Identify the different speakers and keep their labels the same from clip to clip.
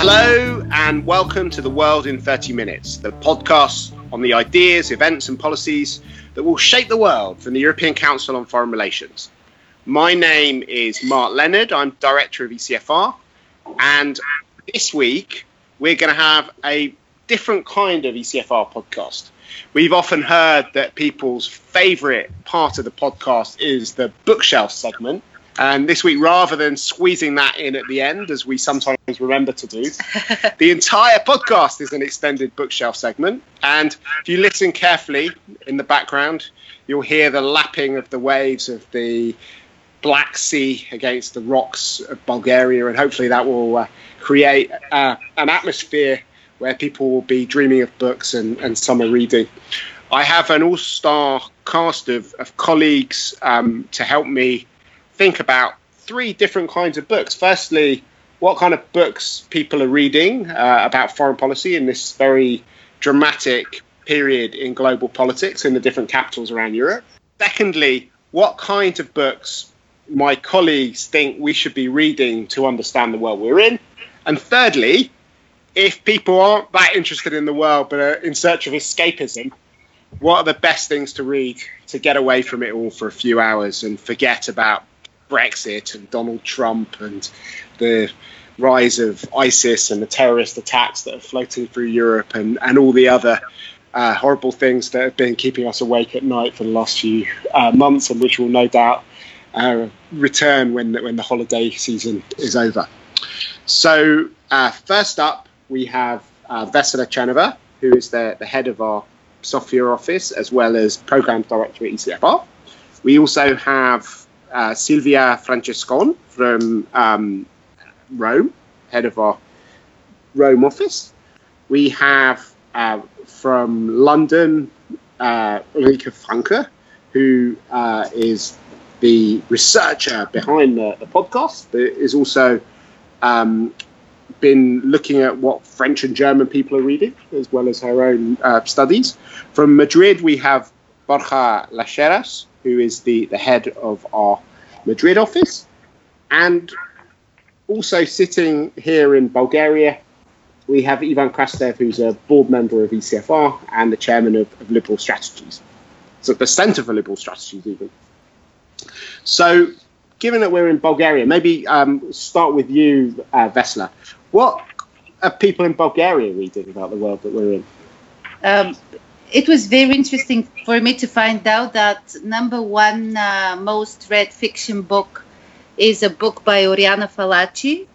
Speaker 1: Hello, and welcome to The World in 30 Minutes, the podcast on the ideas, events, and policies that will shape the world from the European Council on Foreign Relations. My name is Mark Leonard, I'm Director of ECFR, and this week we're going to have a different kind of ECFR podcast. We've often heard that people's favourite part of the podcast is the bookshelf segment. And this week, rather than squeezing that in at the end, as we sometimes remember to do, the entire podcast is an extended bookshelf segment. And if you listen carefully in the background, you'll hear the lapping of the waves of the Black Sea against the rocks of Bulgaria. And hopefully, that will uh, create uh, an atmosphere where people will be dreaming of books and, and summer reading. I have an all star cast of, of colleagues um, to help me think about three different kinds of books. Firstly, what kind of books people are reading uh, about foreign policy in this very dramatic period in global politics in the different capitals around Europe. Secondly, what kinds of books my colleagues think we should be reading to understand the world we're in. And thirdly, if people aren't that interested in the world but are in search of escapism, what are the best things to read to get away from it all for a few hours and forget about Brexit and Donald Trump and the rise of ISIS and the terrorist attacks that are floating through Europe and, and all the other uh, horrible things that have been keeping us awake at night for the last few uh, months and which will no doubt uh, return when, when the holiday season is over. So, uh, first up, we have uh, Vesela Tcherneva, who is the, the head of our Sofia office as well as program director at ECFR. We also have uh, Silvia Francescon from um, Rome, head of our Rome office. We have uh, from London uh, Ulrike Franke, who uh, is the researcher behind the, the podcast, but is also um, been looking at what French and German people are reading, as well as her own uh, studies. From Madrid, we have Borja Lasheras, who is the, the head of our Madrid office. And also sitting here in Bulgaria, we have Ivan Krastev, who's a board member of ECFR and the chairman of, of Liberal Strategies. So the centre for Liberal Strategies, even. So, given that we're in Bulgaria, maybe um, start with you, uh, Vesela. What are people in Bulgaria reading about the world that we're in?
Speaker 2: Um, it was very interesting for me to find out that number one uh, most read fiction book is a book by Oriana Fallaci.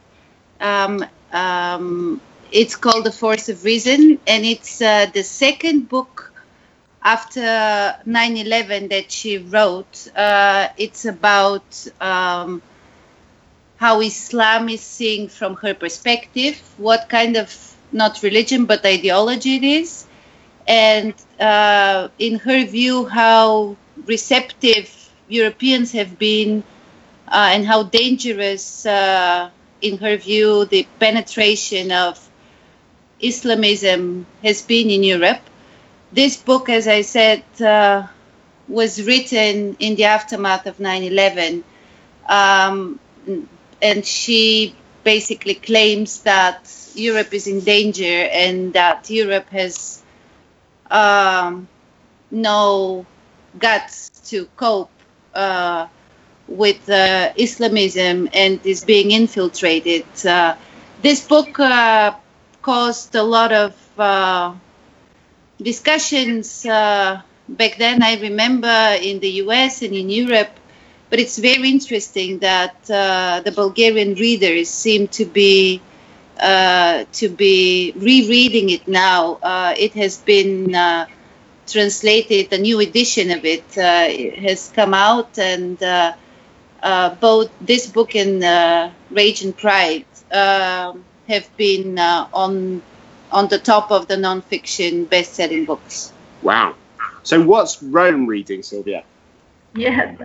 Speaker 2: Um, um, it's called The Force of Reason, and it's uh, the second book after 9-11 that she wrote. Uh, it's about um, how Islam is seen from her perspective, what kind of, not religion, but ideology it is and uh, in her view, how receptive Europeans have been uh, and how dangerous, uh, in her view, the penetration of Islamism has been in Europe. This book, as I said, uh, was written in the aftermath of 9 11. Um, and she basically claims that Europe is in danger and that Europe has um, no guts to cope uh, with uh, Islamism and is being infiltrated. Uh, this book uh, caused a lot of uh, discussions uh, back then. I remember in the US and in Europe, but it's very interesting that the Bulgarian readers seem to be uh, to be rereading it now. Uh, it has been uh, translated, a new edition of it, uh, has come out, and uh, both this book and Rage and Pride um, have been on on the top of the nonfiction best-selling books.
Speaker 1: Wow! So, what's Rome reading, Sylvia?
Speaker 3: Yes,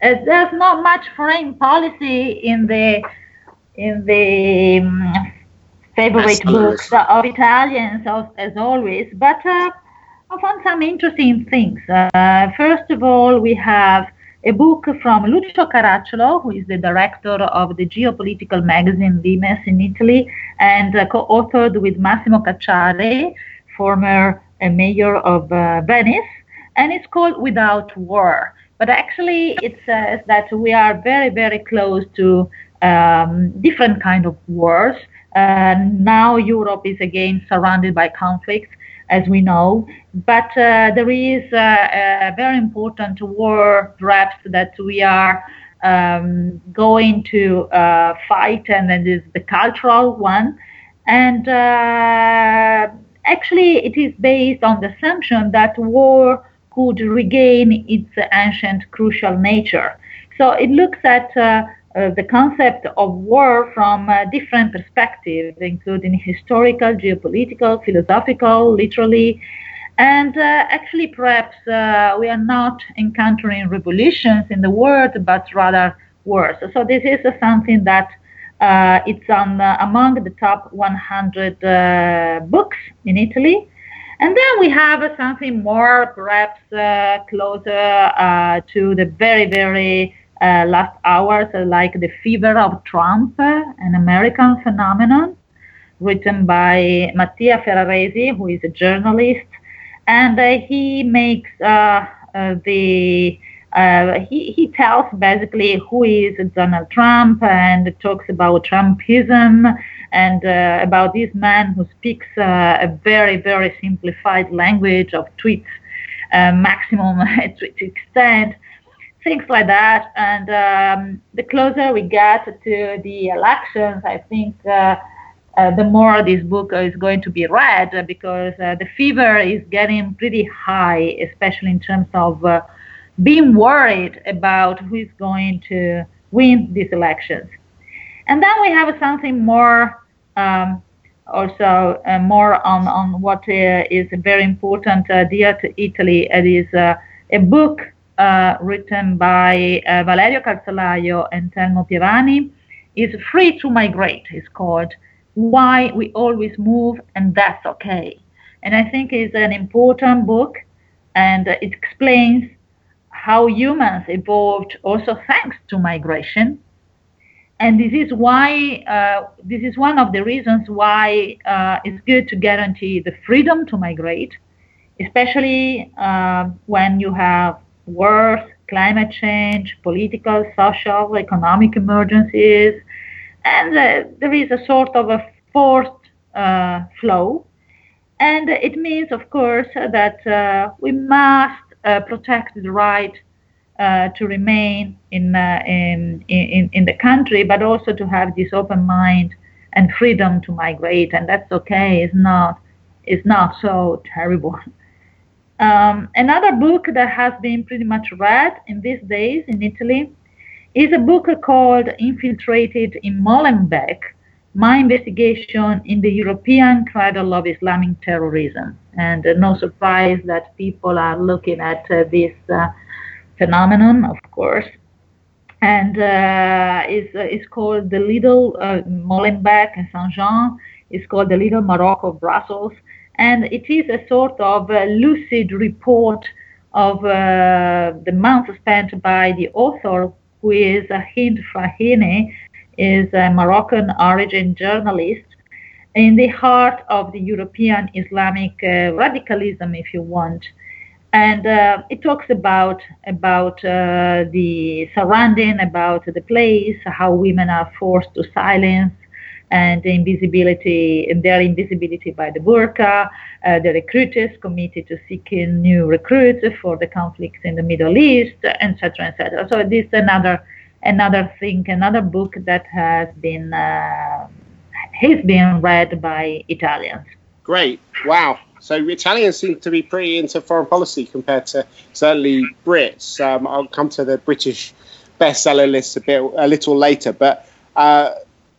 Speaker 3: there's not much foreign policy in the in the um, favorite books of Italians, as always. But uh, I found some interesting things. Uh, first of all, we have a book from Lucio Caracciolo, who is the director of the geopolitical magazine Limes in Italy, and uh, co-authored with Massimo Cacciari, former uh, mayor of uh, Venice, and it's called Without War. But actually, it says that we are very, very close to um, different kind of wars. Uh, now Europe is again surrounded by conflicts, as we know. But uh, there is a, a, very important war draft that we are um, going to uh, fight, and that is the cultural one. And uh, actually, it is based on the assumption that war could regain its ancient crucial nature. So it looks at uh, the concept of war from different perspectives, including historical, geopolitical, philosophical, literally. And uh, actually, perhaps uh, we are not encountering revolutions in the world, but rather wars. So this is something that uh, it's on among the top 100 books in Italy. And then we have something more, perhaps closer to the very, very uh, last hours, uh, like The Fever of Trump, an American phenomenon, written by Mattia Ferraresi, who is a journalist. And uh, he makes uh, the uh, he, he tells basically who is Donald Trump and talks about Trumpism and uh, about this man who speaks uh, a very, very simplified language of tweets, uh, maximum tweet extent, things like that. And um, the closer we get to the elections, I think. Uh, uh, the more this book is going to be read because uh, the fever is getting pretty high, especially in terms of being worried about who is going to win these elections. And then we have something more, um, also uh, more on, on what uh, is very important uh, dear to Italy. It is uh, a book uh, written by uh, Valerio Calzolaio and Telmo Pievani. is Free to Migrate, it's called. Why We Always Move and That's Okay. And I think it's an important book and it explains how humans evolved also thanks to migration. And this is why, uh, this is one of the reasons why uh, it's good to guarantee the freedom to migrate, especially uh, when you have wars, climate change, political, social, economic emergencies, and uh, there is a sort of a forced uh, flow. And it means, of course, that uh, we must uh, protect the right uh, to remain in, uh, in, in, in the country, but also to have this open mind and freedom to migrate. And that's okay. It's not, it's not so terrible. Um, another book that has been pretty much read in these days in Italy is a book called Infiltrated in Molenbeek My Investigation in the European Cradle of Islamic Terrorism. And uh, no surprise that people are looking at uh, this uh, phenomenon, of course. And uh, is uh, is called the Little uh, Molenbeek and Saint Jean. It's called the Little Morocco of Brussels, and it is a sort of a lucid report of the months spent by the author, who is Hind Fraihi, is a Moroccan origin journalist in the heart of the European Islamic uh, radicalism, if you want. And uh, it talks about about uh, the surrounding, about the place, how women are forced to silence, and the invisibility, their invisibility by the burqa, uh, the recruiters committed to seeking new recruits for the conflicts in the Middle East, etc., etc. So this is another another thing, another book that has been uh, has been read by Italians.
Speaker 1: Great! Wow. So Italians seem to be pretty into foreign policy compared to certainly Brits. Um, I'll come to the British bestseller list a bit a little later, but. Uh,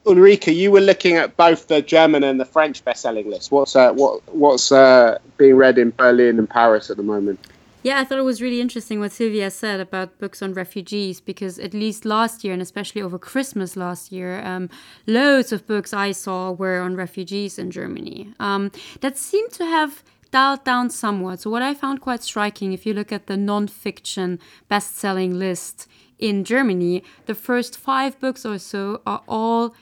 Speaker 1: Ulrika, you were looking at both the German and the French best-selling list. What's uh, what what's uh, being read in Berlin and Paris at the moment?
Speaker 4: Yeah, I thought it was really interesting what Sylvia said about books on refugees because at least last year and especially over Christmas last year, um, loads of books I saw were on refugees in Germany. Um, that seemed to have dialed down somewhat. So, what I found quite striking, if you look at the non-fiction best-selling list in Germany, the first five books or so are all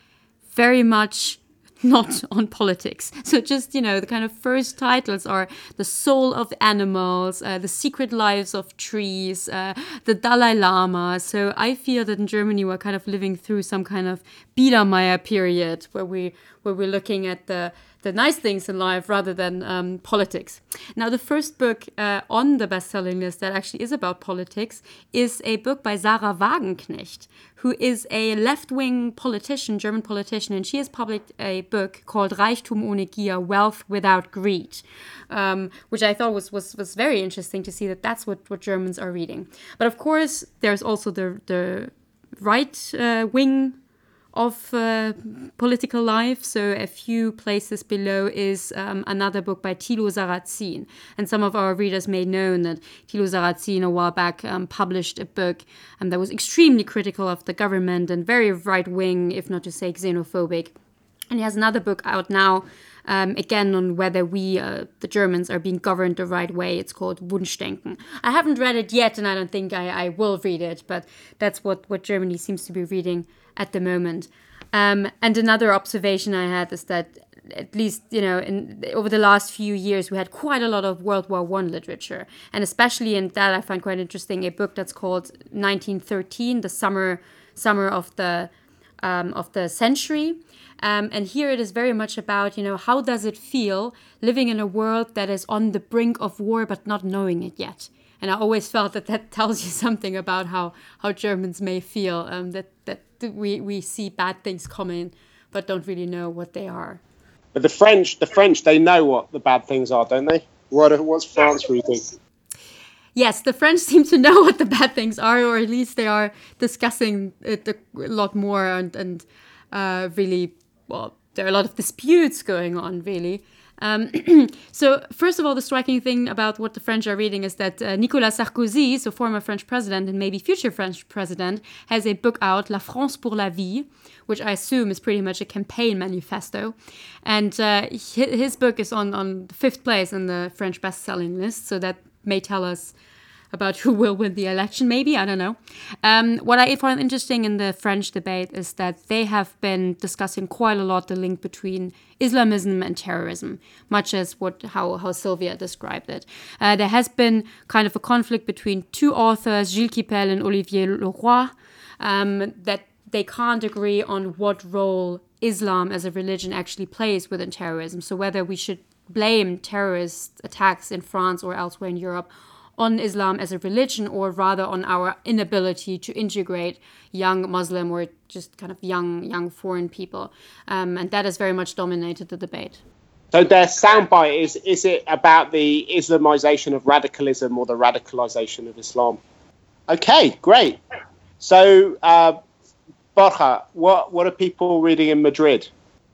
Speaker 4: very much not on politics. So just you know the kind of first titles are the soul of animals, uh, the secret lives of trees, uh, the Dalai Lama. So I feel that in Germany we're kind of living through some kind of Biedermeier period where we where we're looking at the the nice things in life rather than um, politics. Now, the first book uh, on the best-selling list that actually is about politics is a book by Sahra Wagenknecht, who is a left-wing politician, German politician, and she has published a book called Reichtum ohne Gier: Wealth Without Greed, um, which I thought was, was was very interesting to see that that's what what Germans are reading. But of course, there's also the the right uh, wing of uh, political life. So a few places below is um, another book by Thilo Sarrazin. And some of our readers may know that Thilo Sarrazin a while back um, published a book um, that was extremely critical of the government and very right-wing, if not to say xenophobic. And he has another book out now, um, again on whether we, uh, the Germans, are being governed the right way. It's called Wunschdenken. I haven't read it yet, and I don't think I, I will read it, but that's what, what Germany seems to be reading at the moment. Um, and another observation I had is that at least you know in over the last few years we had quite a lot of World War One literature, and especially in that I find quite interesting a book that's called 1913, the summer summer of the um, of the century. Um, and here it is very much about you know how does it feel living in a world that is on the brink of war but not knowing it yet and I always felt that that tells you something about how how Germans may feel um, that that we we see bad things coming but don't really know what they are.
Speaker 1: But the French, the French, they know what the bad things are, don't they? What what's France reading?
Speaker 4: Yes, the French seem to know what the bad things are, or at least they are discussing it a lot more and and uh, really well. There are a lot of disputes going on, really. Um, so, first of all, the striking thing about what the French are reading is that uh, Nicolas Sarkozy, so former French president and maybe future French president, has a book out, La France pour la vie, which I assume is pretty much a campaign manifesto. And uh, his book is on, on fifth place in the French best selling list, so that may tell us about who will win the election, maybe. I don't know. Um, what I find interesting in the French debate is that they have been discussing quite a lot the link between Islamism and terrorism, much as what how, how Sylvia described it. Uh, there has been kind of a conflict between two authors, Gilles Kepel and Olivier Roy, um, that they can't agree on what role Islam as a religion actually plays within terrorism. So whether we should blame terrorist attacks in France or elsewhere in Europe on Islam as a religion or rather on our inability to integrate young Muslim or just kind of young young foreign people. Um, and that has very much dominated the debate.
Speaker 1: So their soundbite is is it about the Islamization of radicalism or the radicalization of Islam? Okay, great. So uh, Borja, what what are people reading in Madrid?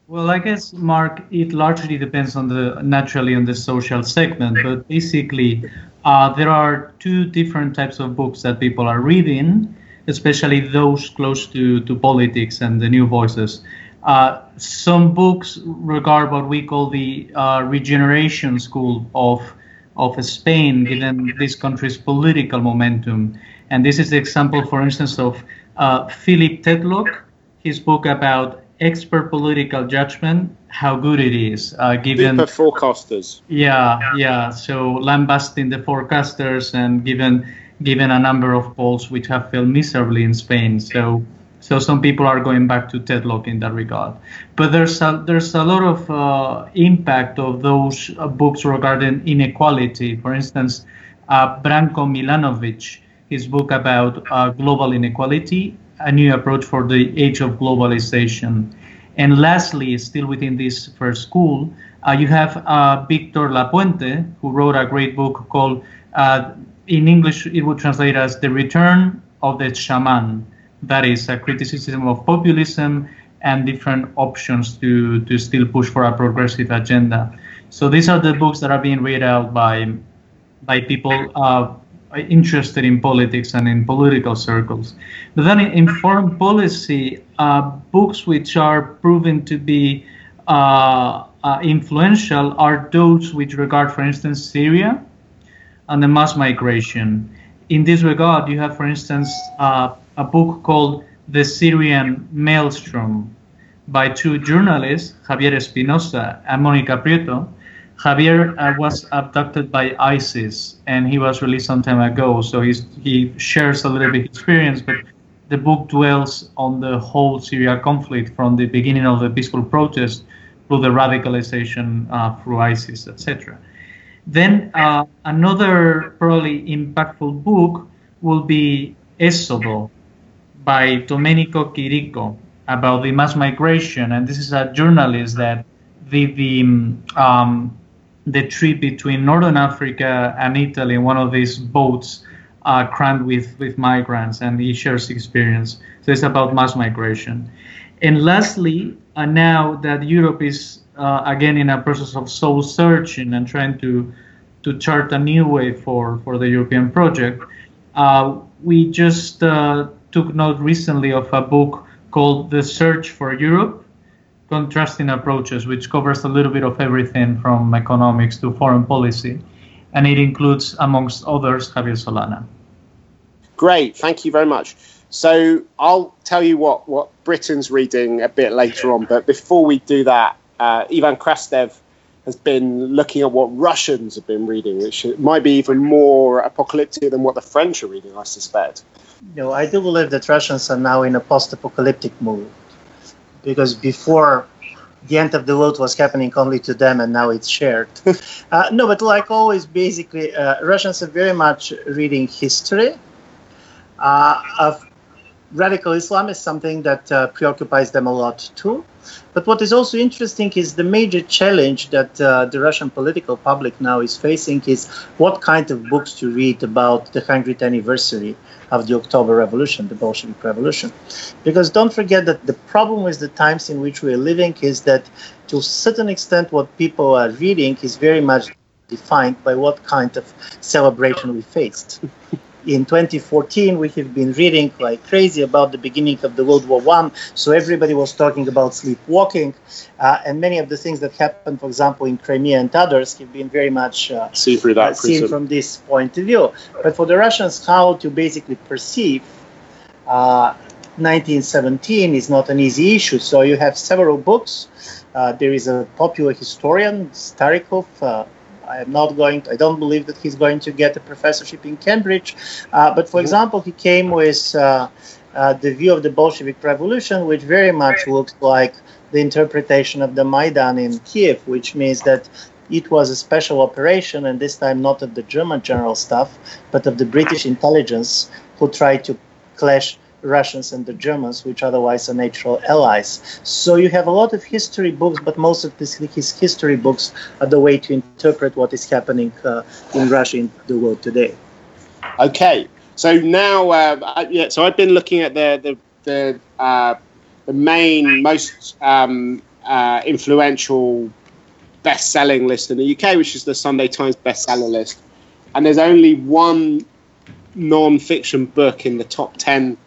Speaker 5: Well, I guess, Mark, it largely depends on the naturally on the social segment, but basically, uh, there are two different types of books that people are reading, especially those close to, to politics and the new voices. Uh, some books regard what we call the uh, regeneration school of of Spain, given this country's political momentum. And this is the example, for instance, of uh, Philip Tetlock, his book about expert political judgment how good it is uh, given
Speaker 1: the forecasters.
Speaker 5: Yeah yeah. So lambasting the forecasters and given given a number of polls which have failed miserably in spain. So so some people are going back to Tetlock in that regard. But there's a there's a lot of uh, impact of those uh, books regarding inequality. For instance uh, branko milanovic his book about uh, global inequality a new approach for the age of globalization. And lastly, still within this first school, uh, you have uh, Victor Lapuente, who wrote a great book called, uh, in English, it would translate as The Return of the Shaman. That is a criticism of populism and different options to, to still push for a progressive agenda. So these are the books that are being read out by, by people uh, interested in politics and in political circles. But then in, foreign policy, uh, books which are proven to be uh, uh, influential are those with regard, for instance, Syria and the mass migration. In this regard, you have, for instance, uh, a book called The Syrian Maelstrom by two journalists, Javier Espinosa and Monica Prieto. Javier uh, was abducted by ISIS and he was released some time ago, so he's, he shares a little bit experience, but the book dwells on the whole Syria conflict from the beginning of the peaceful protest through the radicalization uh, through ISIS, etc. Then uh, another probably impactful book will be Esodo by Domenico Quirico about the mass migration, and this is a journalist that the the um, the trip between Northern Africa and Italy one of these boats uh, crammed with with migrants, and he shares experience. So it's about mass migration. And lastly, uh, now that Europe is uh, again in a process of soul searching and trying to to chart a new way for for the European project, uh, we just uh, took note recently of a book called The Search for Europe Contrasting Approaches, which covers a little bit of everything from economics to foreign policy. And it includes, amongst others, Javier Solana.
Speaker 1: Great, thank you very much. So I'll tell you what, what Britain's reading a bit later on, but before we do that, uh, Ivan Krastev has been looking at what Russians have been reading, which might be even more apocalyptic than what the French are reading, I suspect.
Speaker 6: No, I do believe that Russians are now in a post-apocalyptic mood because before the end of the world was happening only to them and now it's shared. uh, no, but like always, basically, uh, Russians are very much reading history. Uh, of radical Islam is something that uh, preoccupies them a lot too. But what is also interesting is the major challenge that uh, the Russian political public now is facing is what kind of books to read about the 100th anniversary of the October Revolution, the Bolshevik Revolution. Because don't forget that the problem with the times in which we are living is that to a certain extent what people are reading is very much defined by what kind of celebration we faced. In 2014 we have been reading like crazy about the beginning of the world war one. So everybody was talking about sleepwalking uh, and many of the things that happened for example in crimea and others have been very much uh,
Speaker 1: see through that uh,
Speaker 6: seen from this point of view. But for the russians how to basically perceive 1917 uh, is not an easy issue. So you have several books. Uh, there is a popular historian starikov uh, I am not going. To, I don't believe that he's going to get a professorship in Cambridge. Uh, but for mm-hmm. example, he came with uh, uh, the view of the Bolshevik Revolution, which very much looks like the interpretation of the Maidan in Kiev, which means that it was a special operation, and this time not of the German general staff, but of the British intelligence, who tried to clash Russians and the Germans, which otherwise are natural allies. So you have a lot of history books, but most of this, his history books are the way to interpret what is happening uh, in Russia in the world today.
Speaker 1: Okay, so now, uh, yeah, so I've been looking at the the the, uh, the main most um, uh, influential best-selling list in the UK, which is the Sunday Times bestseller list, and there's only one non-fiction book in the top ten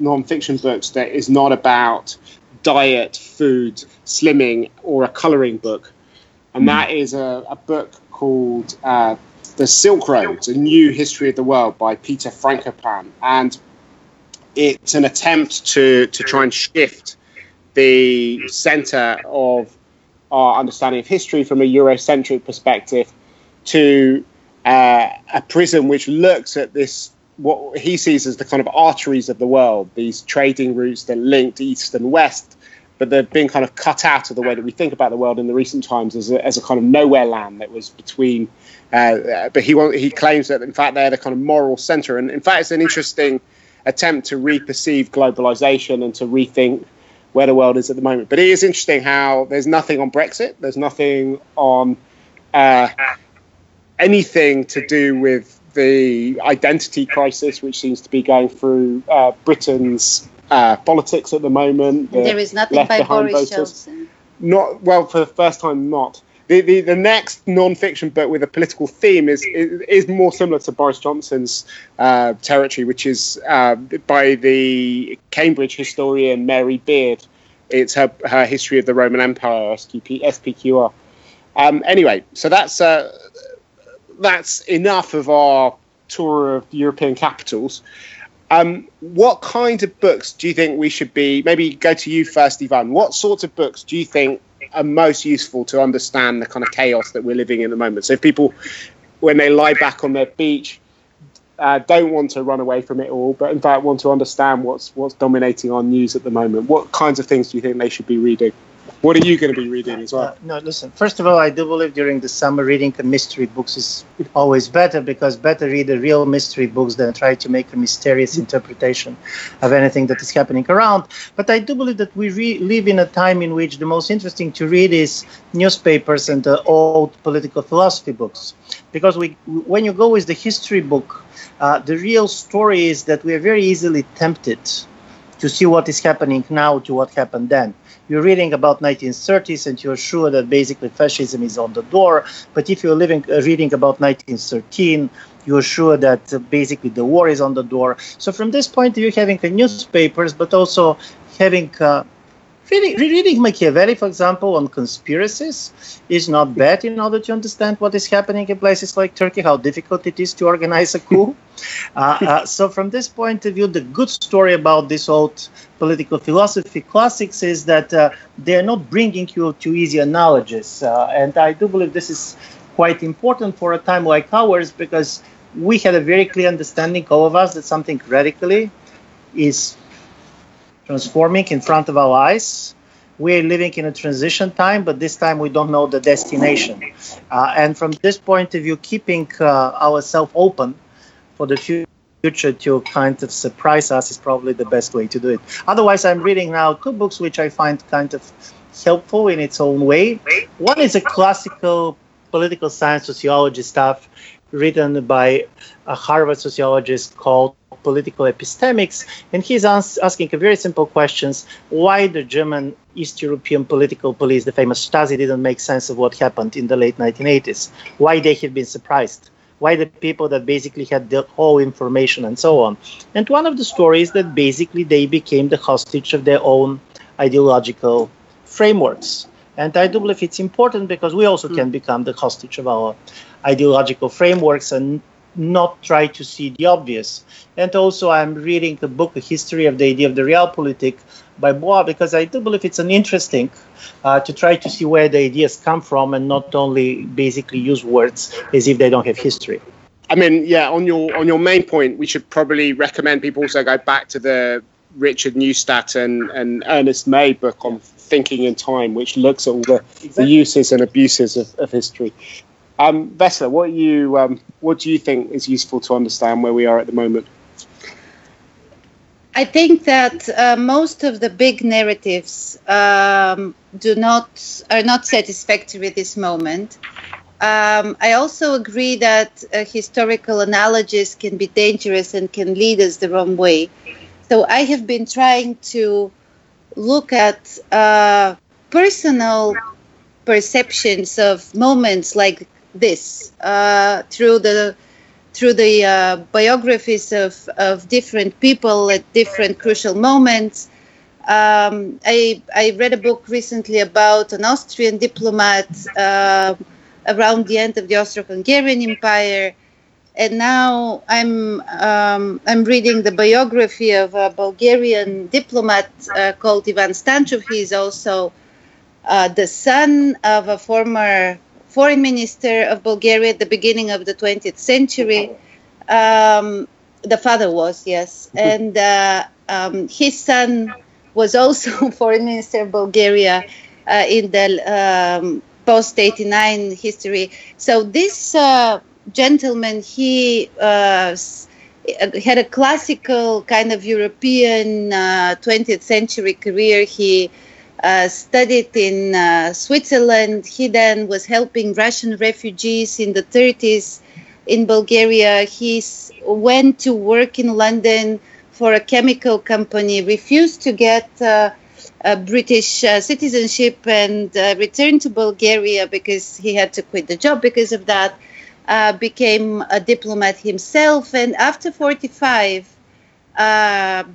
Speaker 1: non-fiction books that is not about diet, food, slimming, or a colouring book, and that is a, a book called uh, "The Silk Roads: A New History of the World" by Peter Frankopan, and it's an attempt to to try and shift the centre of our understanding of history from a Eurocentric perspective to uh, a prism which looks at this what he sees as the kind of arteries of the world, these trading routes that linked east and west, but they've been kind of cut out of the way that we think about the world in the recent times as a, as a kind of nowhere land that was between. Uh, but he he claims that in fact they're the kind of moral center, and in fact it's an interesting attempt to reperceive globalization and to rethink where the world is at the moment. But it is interesting how there's nothing on Brexit, there's nothing on uh, anything to do with the identity crisis, which seems to be going through uh, Britain's uh, politics at the moment.
Speaker 2: The there is nothing by Boris voters. Johnson.
Speaker 1: Not well for the first time. Not the, the, the next non-fiction book with a political theme is is, is more similar to Boris Johnson's uh, territory, which is uh, by the Cambridge historian Mary Beard. It's her her history of the Roman Empire, SPQR Um, anyway, so that's uh, that's enough of our tour of European capitals. Um, what kind of books do you think we should be? Maybe go to you first, Ivan. What sorts of books do you think are most useful to understand the kind of chaos that we're living in at the moment? So, if people, when they lie back on their beach, uh, don't want to run away from it all, but in fact want to understand what's what's dominating our news at the moment, what kinds of things do you think they should be reading? What are you going to be reading as well?
Speaker 6: Uh, no, listen. First of all, I do believe during the summer reading mystery books is always better because better read the real mystery books than try to make a mysterious interpretation of anything that is happening around. But I do believe that we re- live in a time in which the most interesting to read is newspapers and old political philosophy books, because we, when you go with the history book, uh, the real story is that we are very easily tempted to see what is happening now to what happened then you're reading about 1930s and you're sure that basically fascism is on the door. But if you're living, uh, reading about 1913, you're sure that uh, basically the war is on the door. So from this point of view, having a newspapers, but also having uh, reading, reading Machiavelli, for example, on conspiracies is not bad in order to understand what is happening in places like Turkey, how difficult it is to organize a coup. uh, uh, so, from this point of view, the good story about this old political philosophy classics is that uh, they're not bringing you to easy analogies. Uh, and I do believe this is quite important for a time like ours because we had a very clear understanding, all of us, that something radically is transforming in front of our eyes. We're living in a transition time, but this time we don't know the destination. Uh, and from this point of view, keeping uh, ourselves open for the future to kind of surprise us is probably the best way to do it. Otherwise, I'm reading now two books which I find kind of helpful in its own way. One is a classical political science sociology stuff written by a Harvard sociologist called political epistemics, and he's as- asking a very simple questions: Why the German East European political police, the famous Stasi, didn't make sense of what happened in the late 1980s? Why they had been surprised? Why the people that basically had the whole information and so on? And one of the stories that basically they became the hostage of their own ideological frameworks. And I do believe it's important because we also mm. can become the hostage of our ideological frameworks and not try to see the obvious. And also, I'm reading the book, A History of the Idea of the Realpolitik by Bois, because I do believe it's an interesting uh, to try to see where the ideas come from and not only basically use words as if they don't have history.
Speaker 1: I mean, yeah, on your on your main point, we should probably recommend people also go back to the Richard Neustadt and, and Ernest May book on thinking in time, which looks at all the, exactly. the uses and abuses of, of history. Um, what you um, what do you think is useful to understand where we are at the moment?
Speaker 2: I think that uh, most of the big narratives um, do not are not satisfactory at this moment. Um, I also agree that uh, historical analogies can be dangerous and can lead us the wrong way. So I have been trying to look at uh, personal perceptions of moments like this uh, through the through the uh, biographies of, of different people at different crucial moments. Um, I, I read a book recently about an Austrian diplomat uh, around the end of the Austro-Hungarian Empire, and now I'm um, I'm reading the biography of a Bulgarian diplomat uh, called Ivan Stanchov. He is also uh, the son of a former foreign minister of Bulgaria at the beginning of the 20th century. Um, the father was, yes. Mm-hmm. And uh, um, his son was also foreign minister of Bulgaria uh, in the um, post 89 history. So this uh, gentleman, he uh, had a classical kind of European 20th uh, century career. He uh, studied in uh, Switzerland. He then was helping Russian refugees in the 30s in Bulgaria. He went to work in London for a chemical company, refused to get uh, a British uh, citizenship, and uh, returned to Bulgaria because he had to quit the job because of that. became a diplomat himself, and after 45,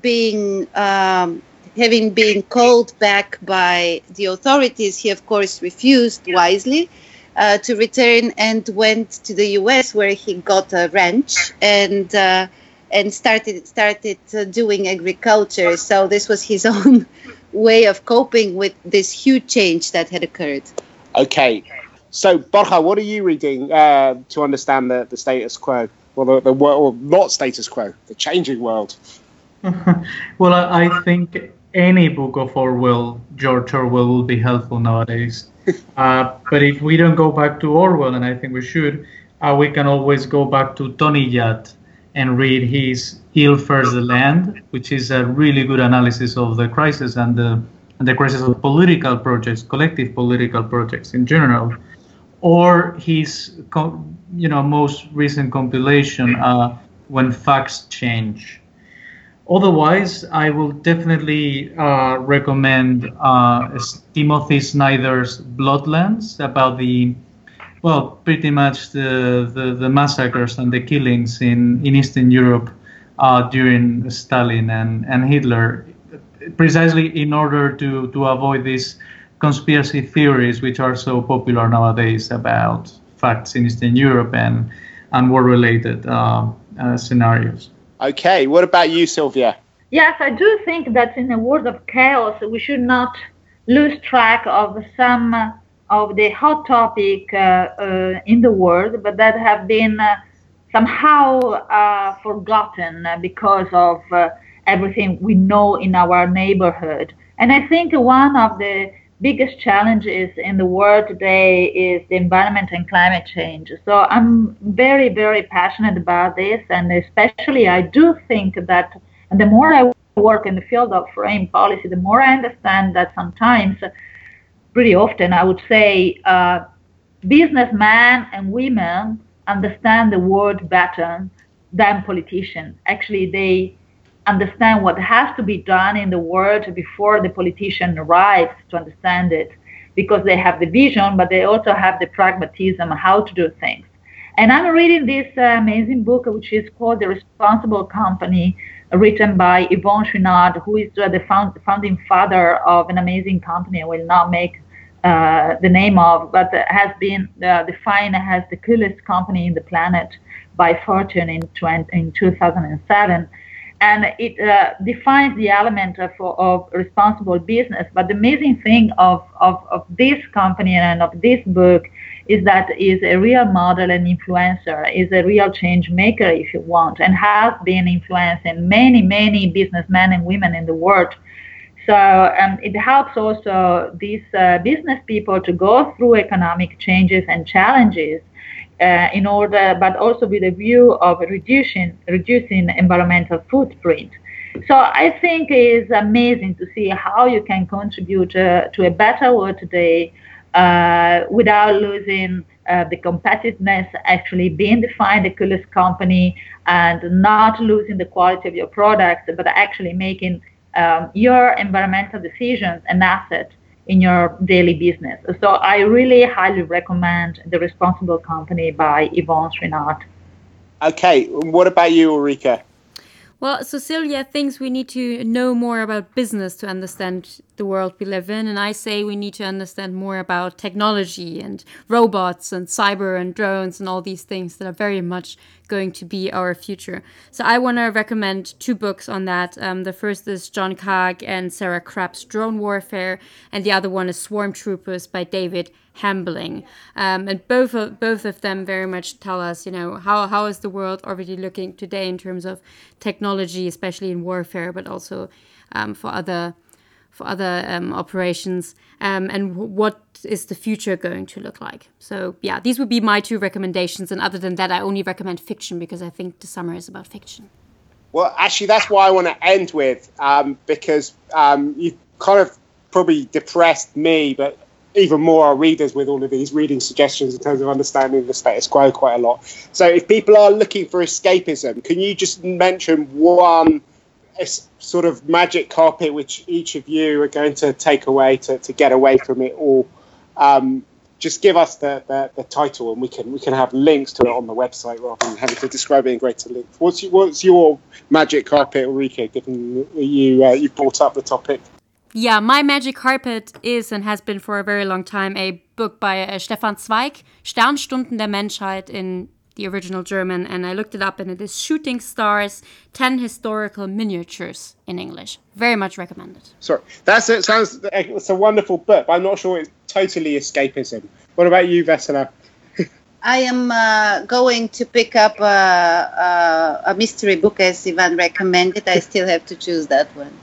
Speaker 2: being um, having been called back by the authorities, he of course refused wisely. uh, to return and went to the US where he got a ranch and uh, and started started uh, doing agriculture. So this was his own way of coping with this huge change that had occurred.
Speaker 1: Okay, so Borja, what are you reading uh, to understand the, the status quo? Well, the, the world, not status quo, the changing world.
Speaker 5: well, I, I think any book of Orwell, George Orwell, will be helpful nowadays. Uh, but if we don't go back to Orwell, and I think we should, uh, we can always go back to Tony Judt and read his Ill Fares the Land, which is a really good analysis of the crisis and the, and the crisis of political projects, collective political projects in general, or his you know most recent compilation, uh, When Facts Change Otherwise, I will definitely uh, recommend uh, Timothy Snyder's Bloodlands about the, well, pretty much the, the, the massacres and the killings in, in Eastern Europe uh, during Stalin and, and Hitler, precisely in order to, to avoid these conspiracy theories which are so popular nowadays about facts in Eastern Europe and, and war related uh, uh, scenarios.
Speaker 1: Okay, what about you, Sylvia?
Speaker 3: Yes, I do think that in a world of chaos, we should not lose track of some of the hot topic uh, uh, in the world, but that have been uh, somehow uh, forgotten because of uh, everything we know in our neighborhood. And I think one of the biggest challenges in the world today is the environment and climate change. So I'm very, very passionate about this, and especially I do think that the more I work in the field of foreign policy, the more I understand that sometimes, pretty often, I would say, uh, businessmen and women understand the world better than politicians. Actually, they understand what has to be done in the world before the politician arrives to understand it because they have the vision, but they also have the pragmatism how to do things. And I'm reading this uh, amazing book, which is called The Responsible Company, written by Yvon Chouinard, who is uh, the found, founding father of an amazing company I will not make uh, the name of, but has been uh, defined as the coolest company in the planet by Fortune in, 20, in 2007 and it uh, defines the element of, of, responsible business. But the amazing thing of, of, of, this company and of this book is that is a real model and influencer, is a real change maker, if you want, and has been influencing many, many businessmen and women in the world. So um, it helps also these uh, business people to go through economic changes and challenges uh, in order, but also with a view of reducing reducing environmental footprint. So I think it is amazing to see how you can contribute uh, to a better world today uh, without losing uh, the competitiveness, actually being defined the coolest company, and not losing the quality of your products, but actually making um, your environmental decisions an asset in your daily business. So I really highly recommend The Responsible Company by Yvon Chouinard.
Speaker 1: Okay, what about you, Ulrika?
Speaker 4: Well, Cecilia thinks we need to know more about business to understand the world we live in. And I say we need to understand more about technology and robots and cyber and drones and all these things that are very much going to be our future. So I want to recommend two books on that. Um, the first is John Kaag and Sarah Kreps' Drone Warfare, and the other one is Swarm Troopers by David Hambling. Um, and both of, both of them very much tell us, you know, how, how is the world already looking today in terms of technology, especially in warfare, but also um, for other for other um, operations um, and what is the future going to look like. So yeah these would be my two recommendations and other than that i only recommend fiction because i think the summer is about fiction.
Speaker 1: Well actually that's why i want to end with um, because um, you've kind of probably depressed me but even more our readers with all of these reading suggestions in terms of understanding the status quo quite a lot. So if people are looking for escapism can you just mention one a sort of magic carpet which each of you are going to take away to, to get away from it all. Um, just give us the, the, the, title and we can we can have links to it on the website rather than having to describe it in greater length. What's your, what's your magic carpet, Ulrika, given you uh, you brought up the topic?
Speaker 4: Yeah, my magic carpet is and has been for a very long time a book by uh, Stefan Zweig, Sternstunden der Menschheit in the original German, and I looked it up, and it is Shooting Stars 10 Historical Miniatures in English. Very much recommended.
Speaker 1: Sorry, that's it. Sounds it's a wonderful book, but I'm not sure it's totally escapism. What about you, Vesela?
Speaker 2: I am uh, going to pick up uh, uh, a mystery book as Ivan recommended. I still have to choose that one.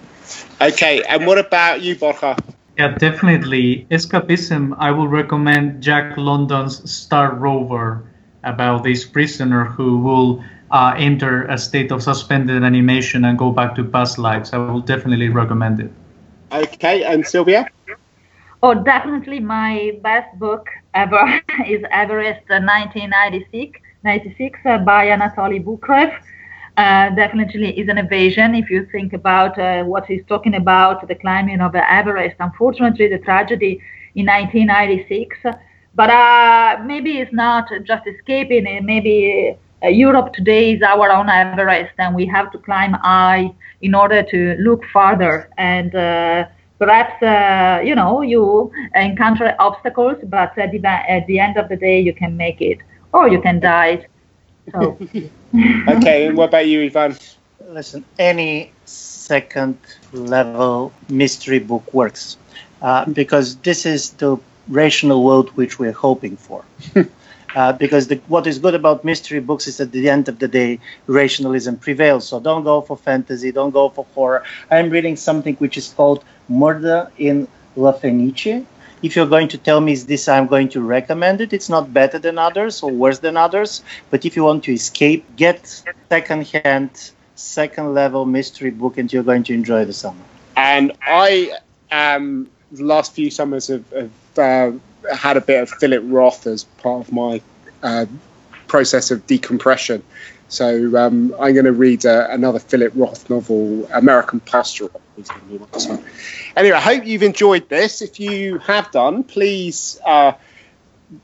Speaker 1: Okay, and what about you, Borja?
Speaker 5: Yeah, definitely. Escapism, I will recommend Jack London's Star Rover about this prisoner who will uh, enter a state of suspended animation and go back to past lives. I will definitely recommend it.
Speaker 1: Okay, and Silvia?
Speaker 3: Oh, definitely my best book ever is Everest 1996 96, uh, by Anatoli Boukreev. Uh, definitely is an evasion if you think about uh, what he's talking about, the climbing of Everest. Unfortunately, the tragedy in 1996 but uh, maybe it's not just escaping. Maybe uh, Europe today is our own Everest, and we have to climb high in order to look farther. And uh, perhaps uh, you know you encounter obstacles, but at the, at the end of the day, you can make it, or you can die. So.
Speaker 1: okay, and what about you, Ivan?
Speaker 6: Listen, any second level mystery book works uh, because this is the rational world which we're hoping for. uh, because the, what is good about mystery books is at the end of the day, rationalism prevails. So don't go for fantasy, don't go for horror. I'm reading something which is called Murder in La Fenice. If you're going to tell me is this, I'm going to recommend it. It's not better than others or worse than others. But if you want to escape, get second-hand, second-level mystery book, and you're going to enjoy the summer.
Speaker 1: And I am the last few summers have, have uh, had a bit of Philip Roth as part of my uh, process of decompression. So um, I'm going to read uh, another Philip Roth novel, American Pastoral. Anyway, I hope you've enjoyed this. If you have done, please uh,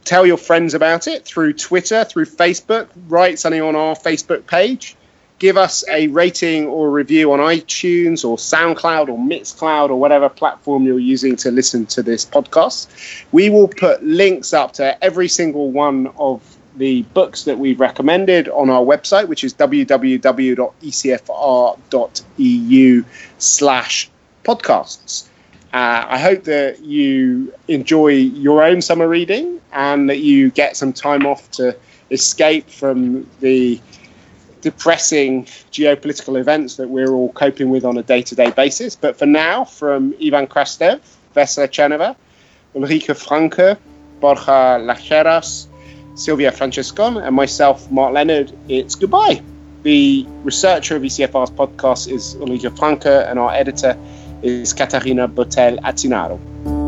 Speaker 1: tell your friends about it through Twitter, through Facebook. Write something on our Facebook page give us a rating or review on iTunes or SoundCloud or Mixcloud or whatever platform you're using to listen to this podcast. We will put links up to every single one of the books that we've recommended on our website, which is www.ecfr.eu slash podcasts. Uh, I hope that you enjoy your own summer reading and that you get some time off to escape from the depressing geopolitical events that we're all coping with on a day to day basis. But for now, from Ivan Krastev, Vesela Tcherneva, Ulrike Franke, Borja Lasheras, Silvia Francescon, and myself, Mark Leonard, it's goodbye. The researcher of ECFR's podcast is Ulrike Franke, and our editor is Katarina Botel Atinaro.